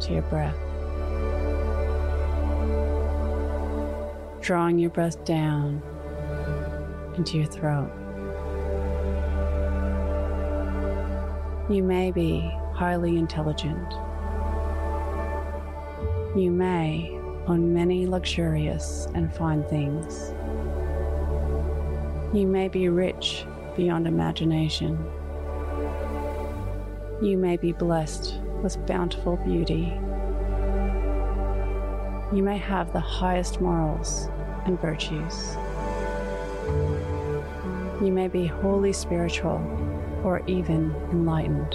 to your breath. Drawing your breath down into your throat. You may be highly intelligent. You may own many luxurious and fine things. You may be rich beyond imagination. You may be blessed with bountiful beauty. You may have the highest morals and virtues. You may be wholly spiritual or even enlightened.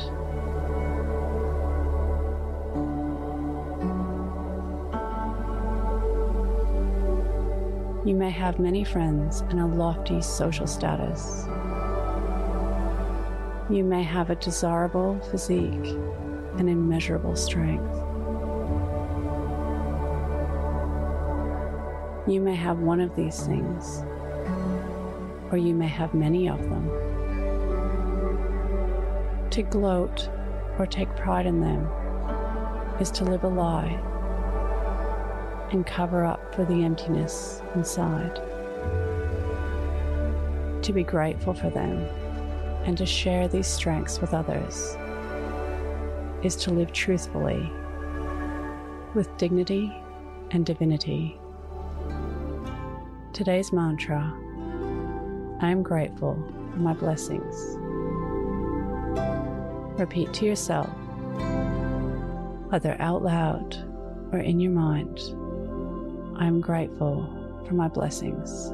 You may have many friends and a lofty social status. You may have a desirable physique and immeasurable strength. You may have one of these things, or you may have many of them. To gloat or take pride in them is to live a lie and cover up for the emptiness inside. To be grateful for them and to share these strengths with others is to live truthfully with dignity and divinity. Today's mantra I am grateful for my blessings. Repeat to yourself, whether out loud or in your mind, I am grateful for my blessings.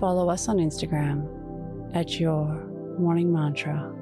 Follow us on Instagram at your morning mantra